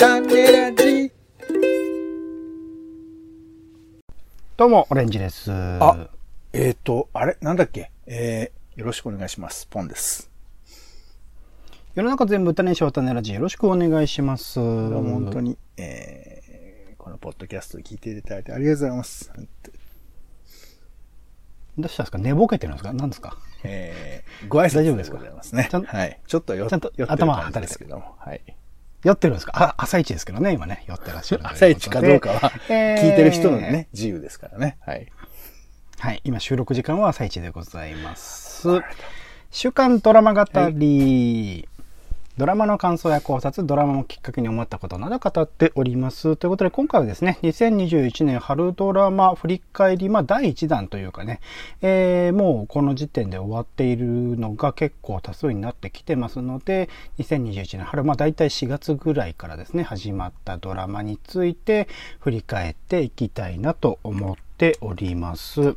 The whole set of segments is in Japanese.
種ラジどうも、オレンジです。あえっ、ー、と、あれ？なんだっけ？えー、よろしくお願いします。ポンです。世の中全部種しわ種ラジよろしくお願いします。本当に、えー、このポッドキャストを聞いていただいてありがとうございます。どうしたんですか？寝ぼけてるんですか？何ですか？えー、ご挨拶大丈夫ですかございますね。はい。ちょっとよちゃんと頭感じですけども。はい。酔ってるんですか？あ、朝一ですけどね、今ね、酔ってらっしゃる。朝一かどうかは、えー聞いてる人のね、自由ですからね。はい。はい、今収録時間は朝一でございます。週刊ドラマ語り、ドラマの感想や考察、ドラマをきっかけに思ったことなど語っております。ということで、今回はですね、2021年春ドラマ振り返り、まあ、第1弾というかね、えーもうこの時点で終わっているのが結構多数になってきてますので、2021年春、まあ、大体4月ぐらいからですね、始まったドラマについて振り返っていきたいなと思っております。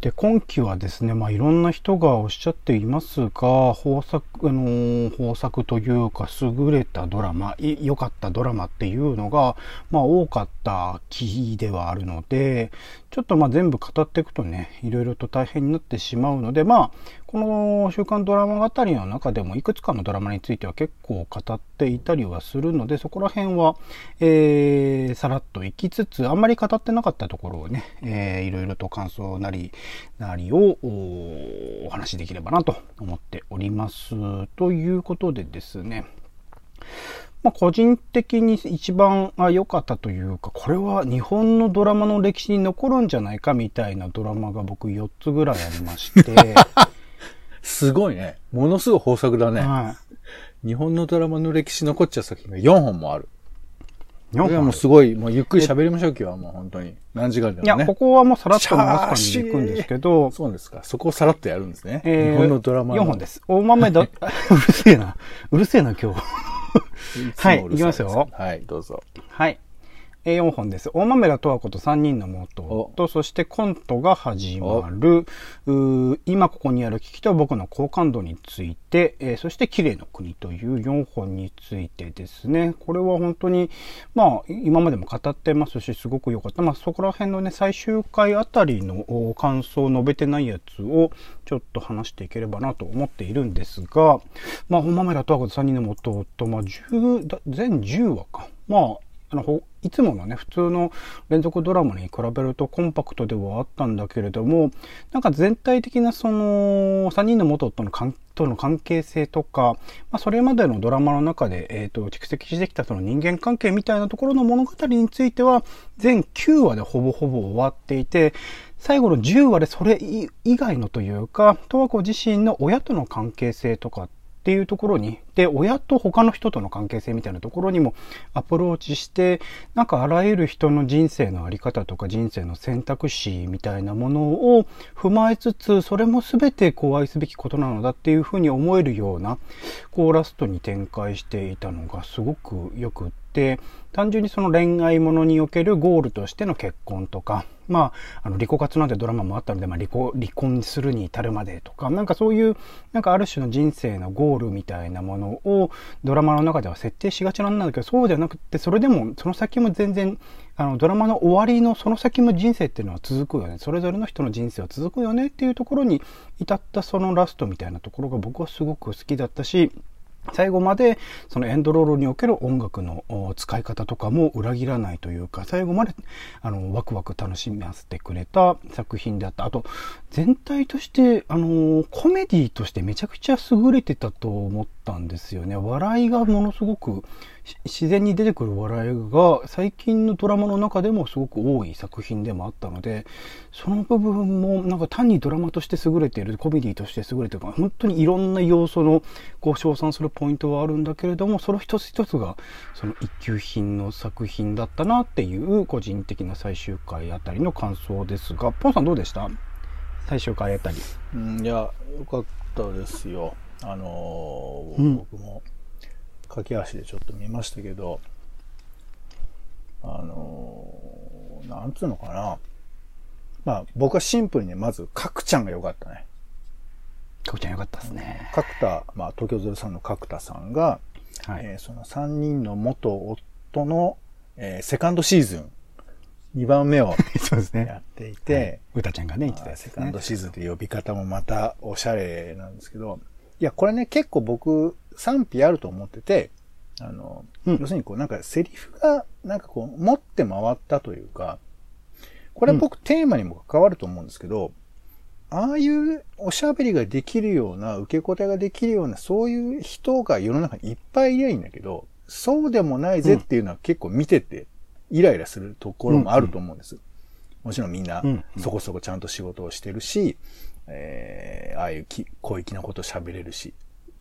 で今期はですね、まあ、いろんな人がおっしゃっていますが豊作,、あのー豊作というか優れたドラマ良かったドラマっていうのが、まあ、多かった期ではあるのでちょっとまあ全部語っていくとねいろいろと大変になってしまうのでまあこの「週刊ドラマ語り」の中でもいくつかのドラマについては結構語っていたりはするのでそこら辺は、えーさらっといきつつあんまり語ってなかったところをね、えーいろいろと感想なりなりをおお話しできればなと思っております。ということでですねまあ、個人的に一番あ良かったというかこれは日本のドラマの歴史に残るんじゃないかみたいなドラマが僕4つぐらいありまして、すごいね。ものすごい豊作だね。はい日本のドラマの歴史残っちゃう作品が4本もある。い、これはもうすごい、もうゆっくり喋りましょう、今日はもう本当に。何時間でもね。いや、ここはもうさらっと流す感じでいくんですけど、そうですか。そこをさらっとやるんですね。えー日本のドラマの。4本です。大豆だ、うるせえな。うるせえな、今日。はいいきますよはい、どうぞ。はい。えー4本です。大豆田十和子と3人の元おと、そしてコントが始まる、今ここにある危機と僕の好感度について、えーそして綺麗の国という4本についてですね。これは本当に、まあ、今までも語ってますし、すごく良かった。まあ、そこら辺のね、最終回あたりのお感想を述べてないやつを、ちょっと話していければなと思っているんですが、まあ、大豆田十和子と3人の元と、まあ、10だ全10話か。まあ、あのいつものね普通の連続ドラマに比べるとコンパクトではあったんだけれどもなんか全体的なその3人の元との関との関係性とか、まあ、それまでのドラマの中で、えー、と蓄積してきたその人間関係みたいなところの物語については全9話でほぼほぼ終わっていて最後の10話でそれ以外のというか十和子自身の親との関係性とかっていうところに、で、親と他の人との関係性みたいなところにもアプローチして、なんかあらゆる人の人生のあり方とか人生の選択肢みたいなものを踏まえつつ、それも全てこう愛すべきことなのだっていうふうに思えるような、こうラストに展開していたのがすごくよくって、単純にその恋愛ものにおけるゴールとしての結婚とか、まあ、あの、離婚活なんてドラマもあったので、まあ、離婚、離婚するに至るまでとか、なんかそういう、なんかある種の人生のゴールみたいなものをドラマの中では設定しがちなんだけど、そうじゃなくて、それでも、その先も全然、あの、ドラマの終わりのその先も人生っていうのは続くよね。それぞれの人の人生は続くよねっていうところに至ったそのラストみたいなところが僕はすごく好きだったし、最後までそのエンドロールにおける音楽の使い方とかも裏切らないというか最後まであのワクワク楽しませてくれた作品であった。あと全体としてあのコメディとしてめちゃくちゃ優れてたと思ったんですよね笑いがものすごく自然に出てくる笑いが最近のドラマの中でもすごく多い作品でもあったのでその部分もなんか単にドラマとして優れているコメディとして優れている本当にいろんな要素のこう称賛するポイントはあるんだけれどもその一つ一つがその一級品の作品だったなっていう個人的な最終回あたりの感想ですがポンさんどうでした？最終回あたり。うん、いや、よかったですよ。あのーうん僕も駆け足でちょっと見ましたけど、あのーなんつうのかな。まあ、僕はシンプルにね、まず、角ちゃんが良かったね。かこちゃんよかったですね。角田、まあ、東京03の角田さんが、はいえーその3人の元夫の、えーセカンドシーズン、2番目を やね。っていて、うたちゃんがね、言ってたねセカンド。シーズンって呼び方もまたおしゃれなんですけど、いや、これね、結構僕、賛否あると思ってて、あの、うん要するにこう、なんかセリフが、なんかこう、持って回ったというか、これは僕、テーマにも関わると思うんですけど、ああいうおしゃべりができるような、受け答えができるような、そういう人が世の中にいっぱいいりゃいいんだけど、そうでもないぜっていうのは結構見てて、イライラするところもあると思うんです。もちろんみんなうんうんそこそこちゃんと仕事をしてるし、えーああいうき小粋なこと喋れるし、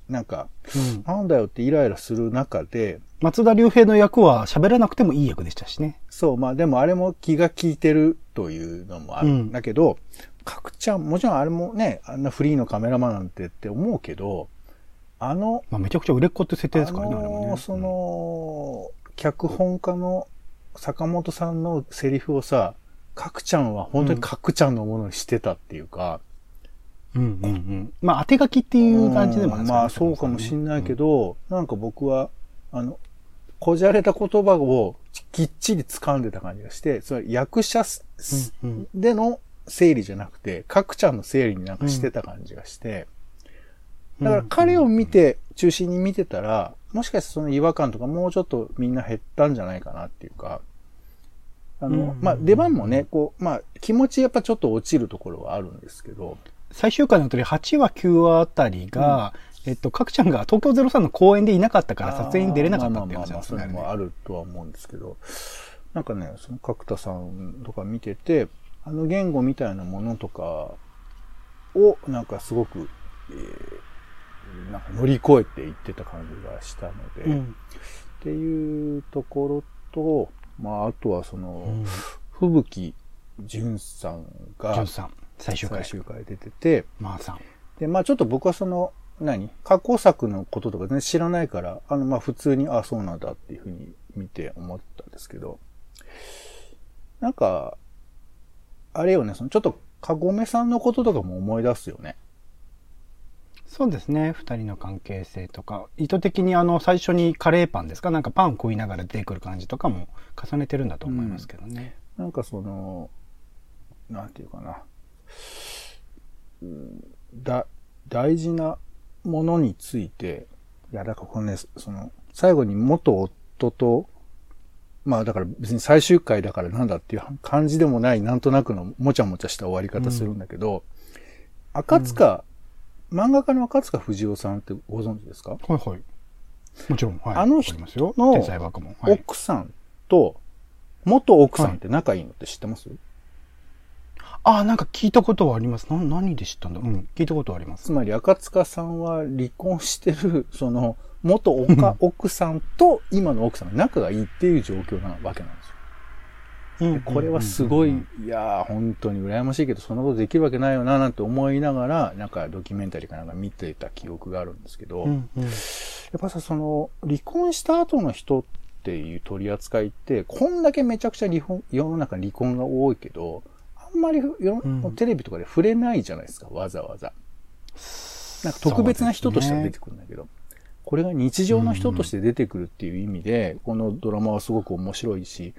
なんか、うん。なんだよってイライラする中で、松田龍平の役は喋らなくてもいい役でしたしね。そう、まあでもあれも気が利いてるというのもある。ん。だけど、角ちゃん、もちろんあれもね、あんなフリーのカメラマンなんてって思うけど、あの、まあ、めちゃくちゃ売れっ子って設定ですからね、あれもね。のその、脚本家の坂本さんのセリフをさ、角ちゃんは本当に角ちゃんのものにしてたっていうか、うんうんうん。まあ、当て書きっていう感じでもあるんですまあそうかもしんないけ、ど、なんか僕は、あの、こじゃれた言葉をきっちり掴んでた感じがして、それ役者すうんうん。での整理じゃなくて、角ちゃんの整理になんかしてた感じがして、だから彼を見て、中心に見てたら、もしかしてその違和感とかもうちょっとみんな減ったんじゃないかなっていうか、あの、うん。まあ出番もね、こう、まあ気持ちやっぱちょっと落ちるところはあるんですけど、最終回のあたり、8話、9話あたりが、えっと、角ちゃんが東京03の公演でいなかったから撮影に出れなかったっていう話なんですまあまあまあまあ、それね。もあるとは思うんですけど、なんかね、その角田さんとか見てて、あの言語みたいなものとかを、なんかすごく、えーなんか乗り越えていってた感じがしたので、っうん。ていうところと、まあ、あとはその、うん。吹雪淳さんが最終回。最終回出てて、まあさん。で、まあちょっと僕はその、何？過去作のこととか全然知らないから、あの、まあ普通に、あ、そうなんだっていうふうに見て思ったんですけど、なんか、あれよね、そのちょっと、かごめさんのこととかも思い出すよね。そうですね。二人の関係性とか、意図的にあの、最初にカレーパンですか？なんかパン食いながら出てくる感じとかも重ねてるんだと思いますけどね。なんかその、なんていうかな、うんだ、大事なものについて、いや、だからこのね、その、最後に元夫と、まあだから別に最終回だからなんだっていう感じでもない、なんとなくのもちゃもちゃした終わり方するんだけど、赤塚、漫画家の赤塚不二夫さんってご存知ですか、はいはい。もちろん。はい。あの人の。奥さんと、元奥さんって仲いいのって知ってます、あ、なんか聞いたことはあります。な、何で知ったんだ？うん。聞いたことはあります。つまり赤塚さんは離婚してる、その、元奥さんと今の奥さんが仲がいいっていう状況なわけなんですよ。でこれはすごい、いやー、本当に羨ましいけど、そんなことできるわけないよな、なんて思いながら、なんかドキュメンタリーかなんか見てた記憶があるんですけど、やうんうん。っぱさ、その、離婚した後の人っていう取り扱いって、こんだけめちゃくちゃ離婚、世の中離婚が多いけど、あんまりテレビとかで触れないじゃないですか、わざわざ。なんか特別な人としては出てくるんだけど、これが日常の人として出てくるっていう意味で、このドラマはすごく面白いし、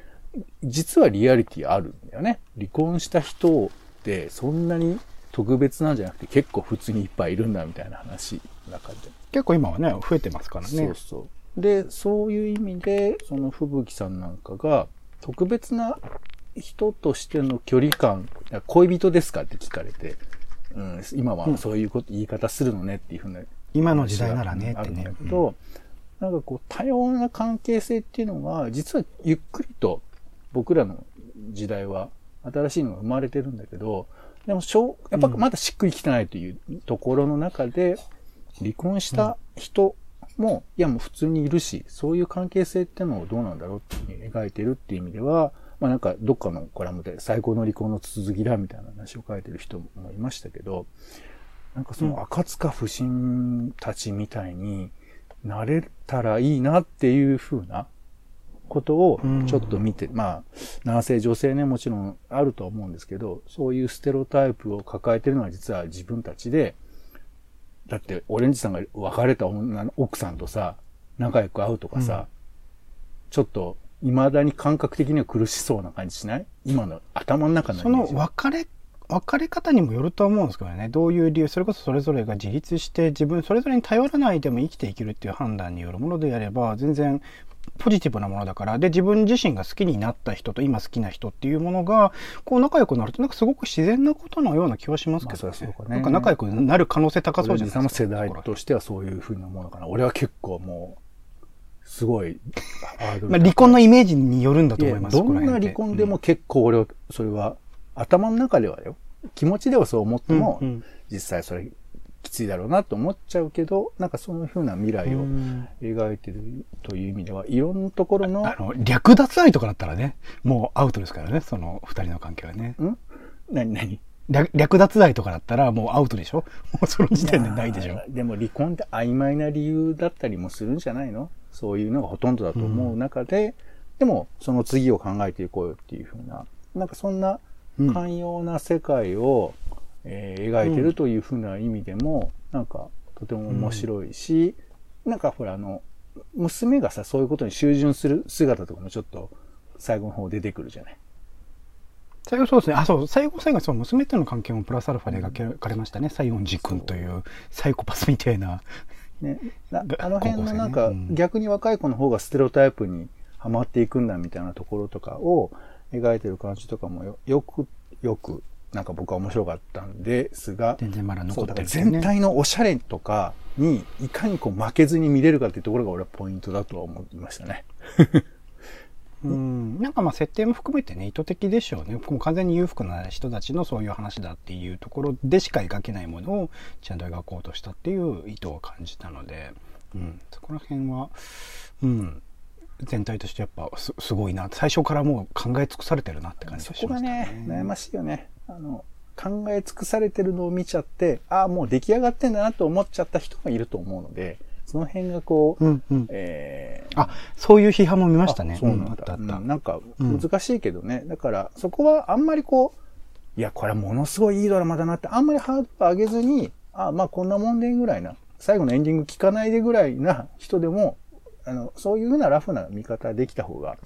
実はリアリティあるんだよね。離婚した人ってそんなに特別なんじゃなくて結構普通にいっぱいいるんだみたいな話の中で。結構今はね、増えてますからね。そうそう。で、そういう意味で、その吹雪さんなんかが、特別な人としての距離感、恋人ですかって聞かれて、うん、今はそういうこと、言い方するのねっていうふうな今の時代ならねってねけど、なんかこう、多様な関係性っていうのが、実はゆっくりと僕らの時代は新しいのが生まれてるんだけど、でもしょう、やっぱまだしっくりきてないというところの中で、離婚した人も、いやもう普通にいるし、そういう関係性ってのをどうなんだろうっていうふうに描いてるっていう意味では、まあなんかどっかのコラムで最高の離婚の続きだみたいな話を書いてる人もいましたけど、なんかその赤塚不審たちみたいになれたらいいなっていう風なことをちょっと見て、まあ男性女性ねもちろんあるとは思うんですけど、そういうステロタイプを抱えてるのは実は自分たちで、だってオレンジさんが別れた女の奥さんとさ、仲良く会うとかさ、ちょっと、未だに感覚的には苦しそうな感じしない？今の頭の中のイそのメージ別れ、別れ方にもよるとは思うんですけどね。どういう理由、それこそそれぞれが自立して自分それぞれに頼らないでも生きていけるっていう判断によるものであれば、全然ポジティブなものだから。で、自分自身が好きになった人と今好きな人っていうものが、こう仲良くなるとなんかすごく自然なことのような気はしますけどまあねなんか仲良くなる可能性高そうじゃないですか。世代としてはそういう風なものかな。俺は結構もう、すごい、まあ、離婚のイメージによるんだと思います。どんな離婚でも結構俺は、それは、頭の中ではよ。気持ちではそう思っても、うんうん。実際それきついだろうなと思っちゃうけど、なんかそういう風な未来をうん。描いてるという意味では、いろんなところの、あの、略奪愛とかだったらね、もうアウトですからね、その二人の関係はね。ん？何何？略略奪愛とかだったらもうアウトでしょ？もうその時点でないでしょ？でも離婚って曖昧な理由だったりもするんじゃないの？そういうのがほとんどだと思う中で、でもその次を考えていこうよっていうふうな、なんかそんなうん寛容な世界を、えー描いてるというふうな意味でも、なんかとても面白いし、なんかほらあの、娘がさ、そういうことに従順する姿とかもちょっと最後の方出てくるじゃない。最後そうですね。あ、そう、最後最後そう、娘との関係もプラスアルファで描かれましたね。西園寺君というサイコパスみたいな。ね、あの辺のなんか、逆に若い子の方がステレオタイプにはまっていくんだみたいなところとかを描いてる感じとかもよよく、よく、なんか僕は面白かったんですが、全然まだ残ってるね。全体のおしゃれとかにいかにこう負けずに見れるかっていうところが俺はポイントだとは思いましたね。うん。なんかまあ設定も含めてね、意図的でしょうね。もう完全に裕福な人たちのそういう話だっていうところでしか描けないものをちゃんと描こうとしたっていう意図を感じたので、うん。そこら辺は、うん。全体としてやっぱすすごいな。最初からもう考え尽くされてるなって感じそがしましたこがねね。、悩ましいよね。あの、考え尽くされてるのを見ちゃって、ああ、もう出来上がってんだなと思っちゃった人もいると思うので、その辺がこう、うんうん。えーあ、そういう批判も見ましたね。あそうなんだ。うんなんか、うん難しいけどね。だから、そこはあんまりこう、いや、これはものすごいいいドラマだなって、あんまりハードル上げずに、あまあこんなもんでぐらいな、最後のエンディング聞かないでぐらいな人でも、あの、そういうふうなラフな見方できた方が、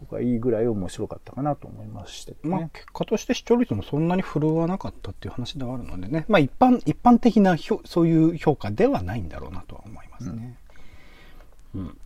僕はいいぐらい面白かったかなと思いましたけどまあね。結果として視聴率もそんなに振るわなかったっていう話ではあるのでね。まあ一般、一般的な評そういう評価ではないんだろうなとは思いますね。うん。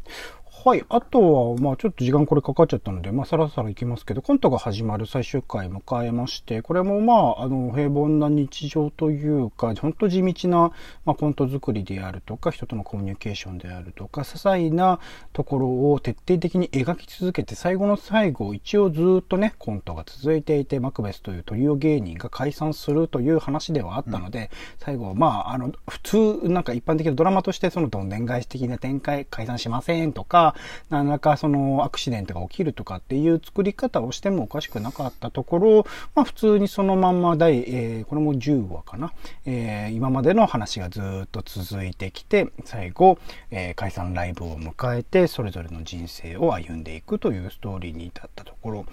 はい。あとは、まあちょっと時間これかかっちゃったので、まあさらさらいきますけど、コントが始まる最終回迎えまして、これもまあ、あの、平凡な日常というか、本当地道な、まあコント作りであるとか、人とのコミュニケーションであるとか、些細なところを徹底的に描き続けて、最後の最後、一応ずっとね、コントが続いていて、マクベスというトリオ芸人が解散するという話ではあったので、最後、まあ、あの、普通、なんか一般的なドラマとして、そのどんでん返し的な展開、解散しませんとか、何らかそのアクシデントが起きるとかっていう作り方をしてもおかしくなかったところ、まあ普通にそのまんま第、えーこれも10話かな、えー今までの話がずっと続いてきて、最後、えー解散ライブを迎えて、それぞれの人生を歩んでいくというストーリーに至ったところ、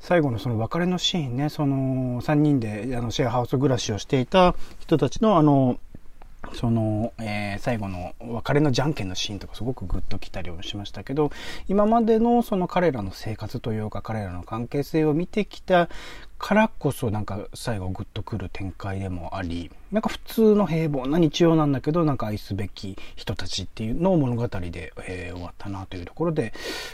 最後のその別れのシーンね、その3人であのシェアハウス暮らしをしていた人たちのあの、その、えー最後の別れのじゃんけんのシーンとかすごくグッときたりもしましたけど、今までのその彼らの生活というか彼らの関係性を見てきたからこそなんか最後グッとくる展開でもあり、なんか普通の平凡な日曜なんだけど、なんか愛すべき人たちっていうのを物語で、えー終わったなというところで、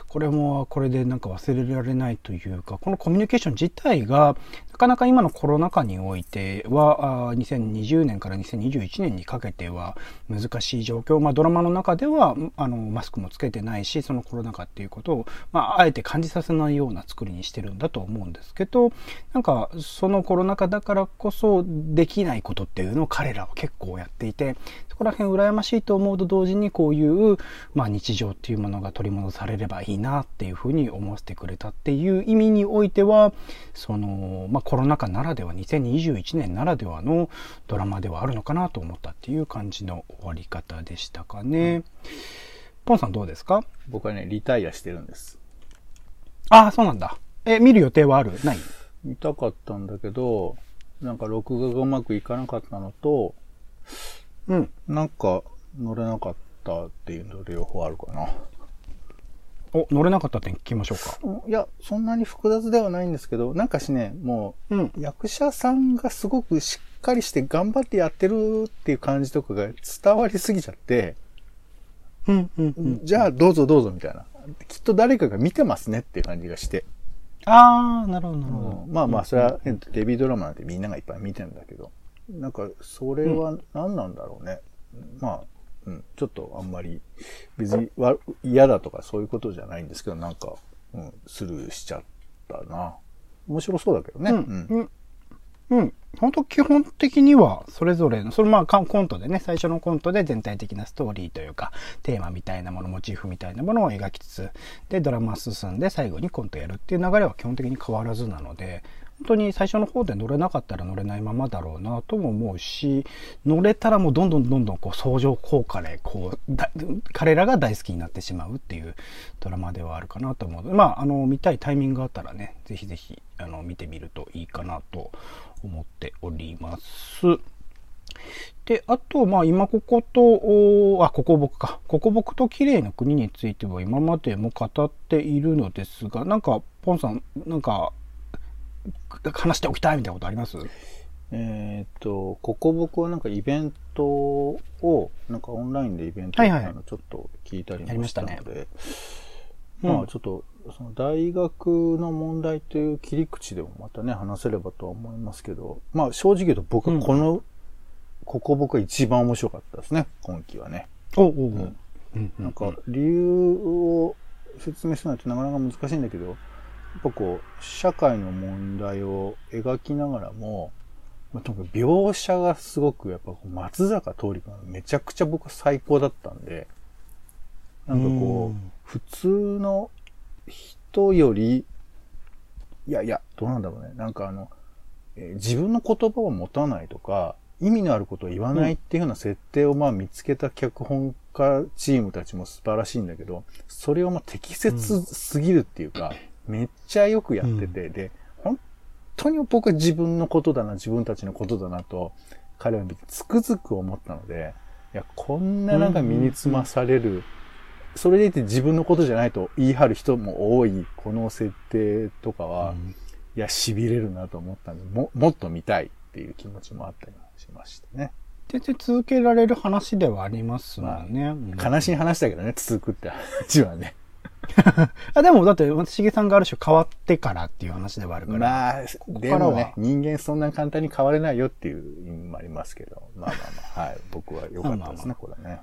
これもこれでなんか忘れられないというか、このコミュニケーション自体が、なかなか今のコロナ禍においては、あ2020年から2021年にかけては難しい状況、まあドラマの中では、あの、マスクもつけてないし、そのコロナ禍っていうことを、まあ、あえて感じさせないような作りにしてるんだと思うんですけど、なんか、そのコロナ禍だからこそできないことっていうのを彼らは結構やっていて、そこら辺羨ましいと思うと同時にこういう、まあ日常っていうものが取り戻されればいいなっていうふうに思わせてくれたっていう意味においては、その、まあコロナ禍ならでは、2021年ならではのドラマではあるのかなと思ったっていう感じの終わり方でしたかね。ポンさんどうですか？僕はね、リタイアしてるんです。ああ、そうなんだ。え、見る予定はある？ない？見たかったんだけど、なんか録画がうまくいかなかったのと、うん。なんか乗れなかっったっていうの両方あるかな。お、乗れなかった点聞きましょうか。うんいや、そんなに複雑ではないんですけど、なんかしね、もうん。う、役者さんがすごくしっかりして頑張ってやってるっていう感じとかが伝わりすぎちゃって、うん、うん、うん。じゃあどうぞどうぞみたいな。きっと誰かが見てますねっていう感じがして。あー、なるほど、なるほど。まあまあ、それは、ねデビュードラマなんてみんながいっぱい見てるんだけど、なんか、それは何なんだろうね。まあ、うん、ちょっとあんまり、別にわ嫌だとかそういうことじゃないんですけど、なんか、うん、スルーしちゃったな。面白そうだけどね。ううんん。うん。うん。本当基本的には、それぞれの、それまあコントでね、最初のコントで全体的なストーリーというか、テーマみたいなもの、モチーフみたいなものを描きつつ、で、ドラマ進んで最後にコントやるっていう流れは基本的に変わらずなので、本当に最初の方で乗れなかったら乗れないままだろうなとも思うし、乗れたらもうどんどんどんどんこう相乗効果で、こう、彼らが大好きになってしまうっていうドラマではあるかなと思うので、まあ、あの、見たいタイミングがあったらね、ぜひぜひ、あの、見てみるといいかなと思っております。で、あと、まあ、今ここと、おあ、ここ僕か。ここ僕と綺麗な国については今までも語っているのですが、なんか、ポンさん、なんか、話しておきたいみたいなことあります？えっ、と、ここ僕はなんかイベントを、なんかオンラインでイベントはいはいやったのちょっと聞いたりもしたたので、うんまあちょっと、その大学の問題という切り口でもまたね、話せればとは思いますけど、まあ正直言うと僕はこの、ここ僕が一番面白かったですね、今期はね。おおお、ん。うんなんか理由を説明するのってなかなか難しいんだけど、やっぱこう、社会の問題を描きながらも、まあ、とにかく描写がすごく、やっぱ松坂桃李君がめちゃくちゃ僕は最高だったんで、なんかこうん。う、普通の人より、いやいや、どうなんだろうね。なんかあの、えー自分の言葉を持たないとか、意味のあることを言わないっていうような設定をまあ見つけた脚本家チームたちも素晴らしいんだけど、それをまあ適切すぎるっていうか、めっちゃよくやってて、で、本当に僕は自分のことだな、自分たちのことだなと、彼は見てつくづく思ったので、いや、こんななんか身につまされる、それでいて自分のことじゃないと言い張る人も多い、この設定とかは、いや、痺れるなと思ったんで、も、もっと見たいっていう気持ちもあったりもしましたね。全然続けられる話ではありますもんね。うん悲しい話だけどね、続くって話はね。あでも、だって、松重さんがある種変わってからっていう話ではあるから。まあ、こからはでもね、人間そんな簡単に変われないよっていう意味もありますけど、まあまあまあ、はい、僕は良かったですね、これはね。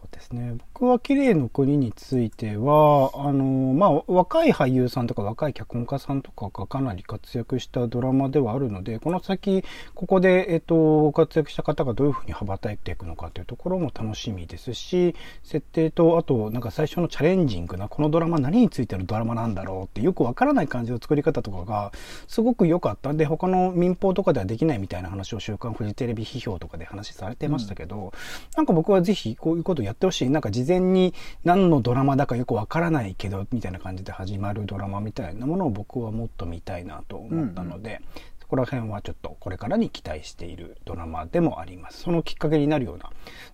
そうですね。僕は綺麗の国については、あの、まあ、若い俳優さんとか若い脚本家さんとかがかなり活躍したドラマではあるので、この先、ここで、えっと、活躍した方がどういうふうに羽ばたいていくのかというところも楽しみですし、設定と、あと、なんか最初のチャレンジングな、このドラマ何についてるドラマなんだろうってよくわからない感じの作り方とかが、すごく良かった。で、他の民放とかではできないみたいな話を週刊フジテレビ批評とかで話されてましたけど、なんか僕はぜひこういうことやってほしい。なんか事前に何のドラマだかよくわからないけど、みたいな感じで始まるドラマみたいなものを僕はもっと見たいなと思ったので、そこら辺はちょっとこれからに期待しているドラマでもあります。そのきっかけになるような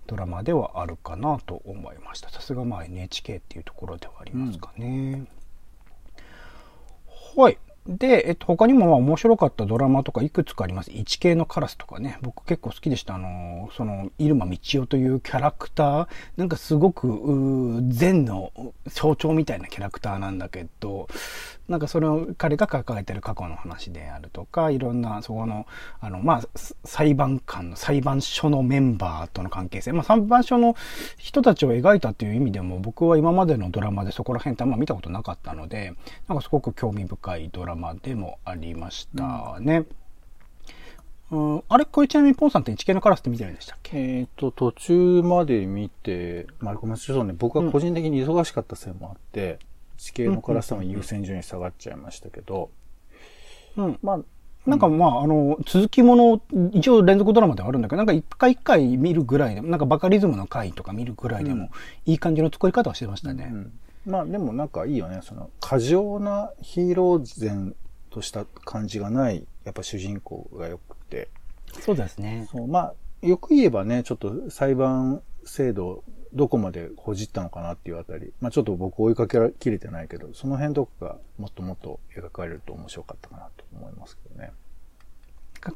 ドラマではあるかなと思いました。さすがまあ NHK っていうところではありますかね。はい。で、えっと、他にもまあ面白かったドラマとかいくつかあります。一系のカラスとかね。僕結構好きでした。あの、その、入間道夫というキャラクター。なんかすごく、うー善の象徴みたいなキャラクターなんだけど、なんかそれを彼が抱えてる過去の話であるとか、いろんな、そこの、あの、まあ、裁判官の、裁判所のメンバーとの関係性。まあ、裁判所の人たちを描いたっていう意味でも、僕は今までのドラマでそこら辺ってあんま見たことなかったので、なんかすごく興味深いドラマでもありましたね。うん、あれ？これちなみにポンさんって一系のカラスって見てるんでしたっけ？えっ、と、途中まで見て、まあ、ごめんなさい、ちょっとね、僕は個人的に忙しかったせいもあって、地形の辛さの優先順位下がっちゃいましたけど、うん。まあ、なんかまあ、あの、続きもの、一応連続ドラマではあるんだけど、なんか一回一回見るぐらいでも、なんかバカリズムの回とか見るぐらいでも、いい感じの作り方をしてましたね。うんまあでもなんかいいよね。その過剰なヒーロー然とした感じがない、やっぱ主人公がよくて。そうですね。そうまあ、よく言えばね、ちょっと裁判制度をどこまでほじったのかなっていうあたり。まあちょっと僕追いかけきれてないけど、その辺とかがもっともっと描かれると面白かったかなと思いますけどね。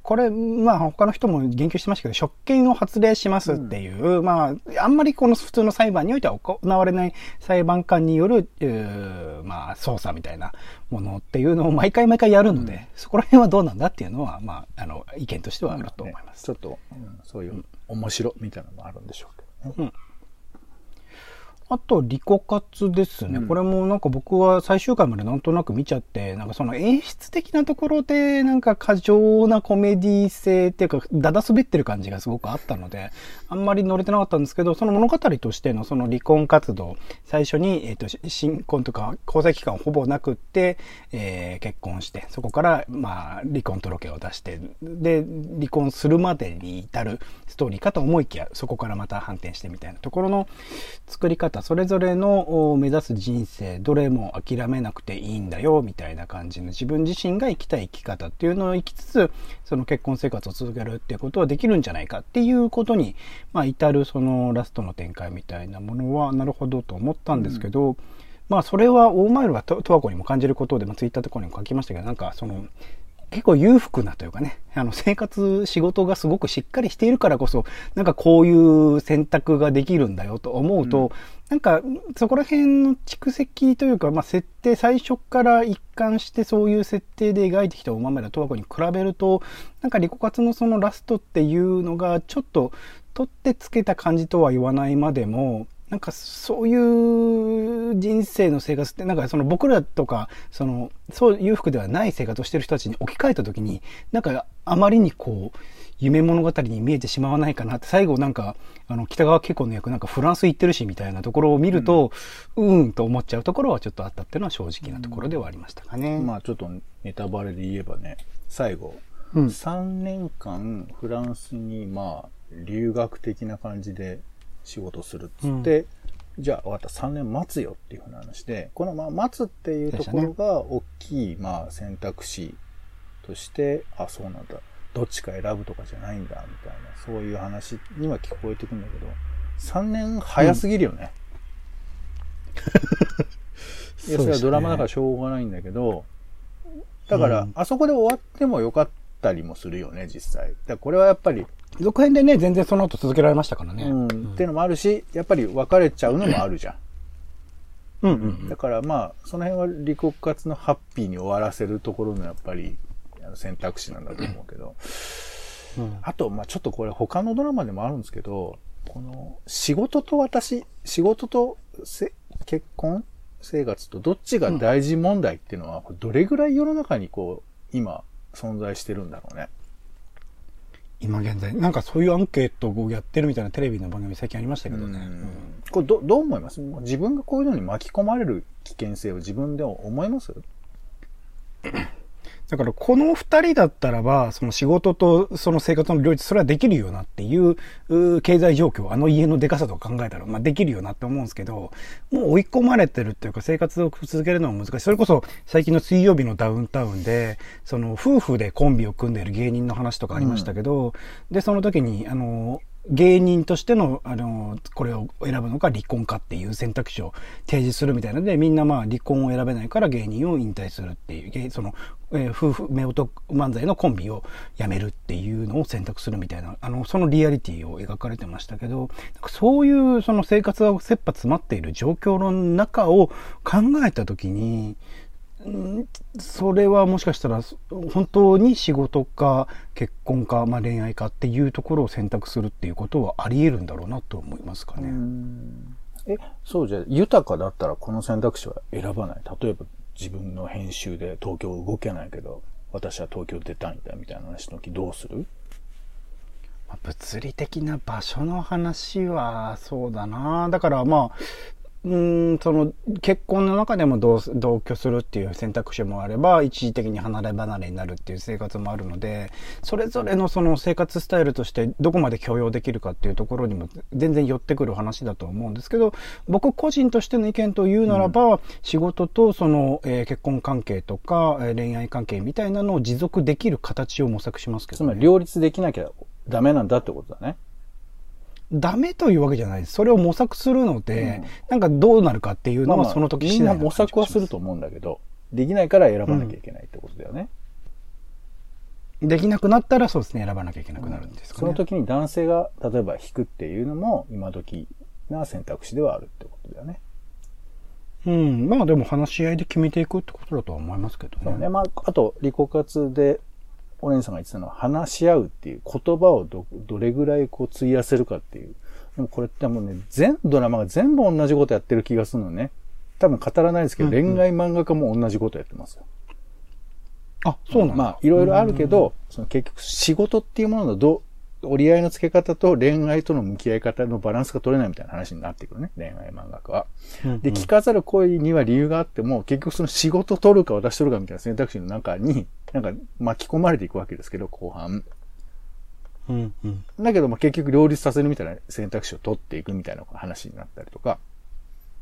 これ、まあ他の人も言及してましたけど、職権を発令しますっていう、うん、まあ、あんまりこの普通の裁判においては行われない裁判官による、まあ、捜査みたいなものっていうのを毎回毎回やるので、うん、そこら辺はどうなんだっていうのは、まあ、あの、意見としてはあると思います。ね、ちょっと、うん、そういう面白みたいなのもあるんでしょうけどね。うんあと、リコ活ですね、うん、これもなんか僕は最終回までなんとなく見ちゃって、なんかその演出的なところで、なんか過剰なコメディ性っていうか、だだ滑ってる感じがすごくあったので、あんまり乗れてなかったんですけど、その物語としてのその離婚活動、最初に、えっ、ー、と、新婚とか交際期間ほぼなくって、えー、結婚して、そこから、まあ、離婚届を出して、で、離婚するまでに至るストーリーかと思いきや、そこからまた反転してみたいなところの作り方それぞれの目指す人生どれも諦めなくていいんだよみたいな感じの自分自身が生きたい生き方っていうのを生きつつその結婚生活を続けるっていうことはできるんじゃないかっていうことに、まあ、至るそのラストの展開みたいなものはなるほどと思ったんですけど、うん、まあそれは大マイルは十和子にも感じることで、まあ、ツイッターとかにも書きましたけどなんかその結構裕福なというかね、あの生活、仕事がすごくしっかりしているからこそ、なんかこういう選択ができるんだよと思うと、うん、なんかそこら辺の蓄積というか、まあ設定、最初から一貫してそういう設定で描いてきたおまめら十和子に比べると、なんかリコ活のそのラストっていうのがちょっと取ってつけた感じとは言わないまでも、なんかそういう人生の生活って、なんかその僕らとか、その、そう裕福ではない生活をしてる人たちに置き換えた時に、なんかあまりにこう、夢物語に見えてしまわないかなって、最後なんか、あの、北川景子の役なんかフランス行ってるしみたいなところを見ると、うん、うんと思っちゃうところはちょっとあったっていうのは正直なところではありましたかね。うん、まあちょっとネタバレで言えばね、最後、うん、3年間フランスにまあ留学的な感じで仕事するっつって、うん、じゃあ、わかった、3年待つよっていうふうな話で、この、まあ、待つっていうところが、大きい、まあ、選択肢として、あ、そうなんだ。どっちか選ぶとかじゃないんだ、みたいな、そういう話には聞こえてくんだけど、3年早すぎるよね。うん、いや、それはドラマだからしょうがないんだけど、だから、うん、あそこで終わってもよかったりもするよね、実際。だこれはやっぱり、続編でね、全然その後続けられましたからね。うん。っていうのもあるし、やっぱり別れちゃうのもあるじゃん。うんうん、だからまあ、その辺は離国活のハッピーに終わらせるところのやっぱり選択肢なんだと思うけど。うん、あと、まあちょっとこれ他のドラマでもあるんですけど、この仕事と私、仕事と結婚？生活とどっちが大事問題っていうのは、どれぐらい世の中にこう、今存在してるんだろうね。今現在。なんかそういうアンケートをやってるみたいなテレビの番組最近ありましたけどね。うん、これど、どう思います？自分がこういうのに巻き込まれる危険性を自分で思います？だからこの二人だったらば、その仕事とその生活の両立、それはできるよなっていう、う経済状況、あの家のでかさと考えたら、まあできるよなって思うんですけど、もう追い込まれてるっていうか生活を続けるのは難しい。それこそ最近の水曜日のダウンタウンで、その夫婦でコンビを組んでいる芸人の話とかありましたけど、うん、で、その時に、あの、芸人としての、あの、これを選ぶのか離婚かっていう選択肢を提示するみたいなので、みんなまあ離婚を選べないから芸人を引退するっていう、その、えー、夫婦、夫婦漫才のコンビを辞めるっていうのを選択するみたいな、あの、そのリアリティを描かれてましたけど、そういうその生活が切羽詰まっている状況の中を考えたときに、それはもしかしたら本当に仕事か結婚か、まあ、恋愛かっていうところを選択するっていうことはあり得るんだろうなと思いますかね。え、そうじゃ、豊かだったらこの選択肢は選ばない。例えば自分の編集で東京動けないけど、私は東京出たいんだみたいな話の時どうする？物理的な場所の話はそうだな。だからまあ、うんその結婚の中でも同同居するっていう選択肢もあれば一時的に離れ離れになるっていう生活もあるのでそれぞれのその生活スタイルとしてどこまで許容できるかっていうところにも全然寄ってくる話だと思うんですけど僕個人としての意見というならば、うん、仕事とその、えー、結婚関係とか、えー、恋愛関係みたいなのを持続できる形を模索しますけど、ね、つまり両立できなきゃダメなんだってことだね。ダメというわけじゃないです。それを模索するので、うんなんかどうなるかっていうのはその時みんな次第模索はすると思うんだけど、できないから選ばなきゃいけないってことだよね。できなくなったらそうですね、選ばなきゃいけなくなるんですかね。その時に男性が例えば引くっていうのも今時な選択肢ではあるってことだよね。うん。まあでも話し合いで決めていくってことだとは思いますけどね。そうね。まあ、あと、リコ活で、お姉さんが言ってたのは、話し合うっていう言葉をど、どれぐらいこう費やせるかっていう。でもこれってもうね、全ドラマが全部同じことやってる気がするのね。多分語らないですけど、うんうん恋愛漫画家も同じことやってますよ。あ、そうなんだ。まあ、いろいろあるけど、その結局仕事っていうもののど、折り合いのつけ方と恋愛との向き合い方のバランスが取れないみたいな話になってくるね。恋愛漫画家は。うんうんで、聞かざる声には理由があっても、結局その仕事取るか私取るかみたいな選択肢の中に、なんか巻き込まれていくわけですけど、後半。うんうん。だけど、まあ結局両立させるみたいな選択肢を取っていくみたいな話になったりとか。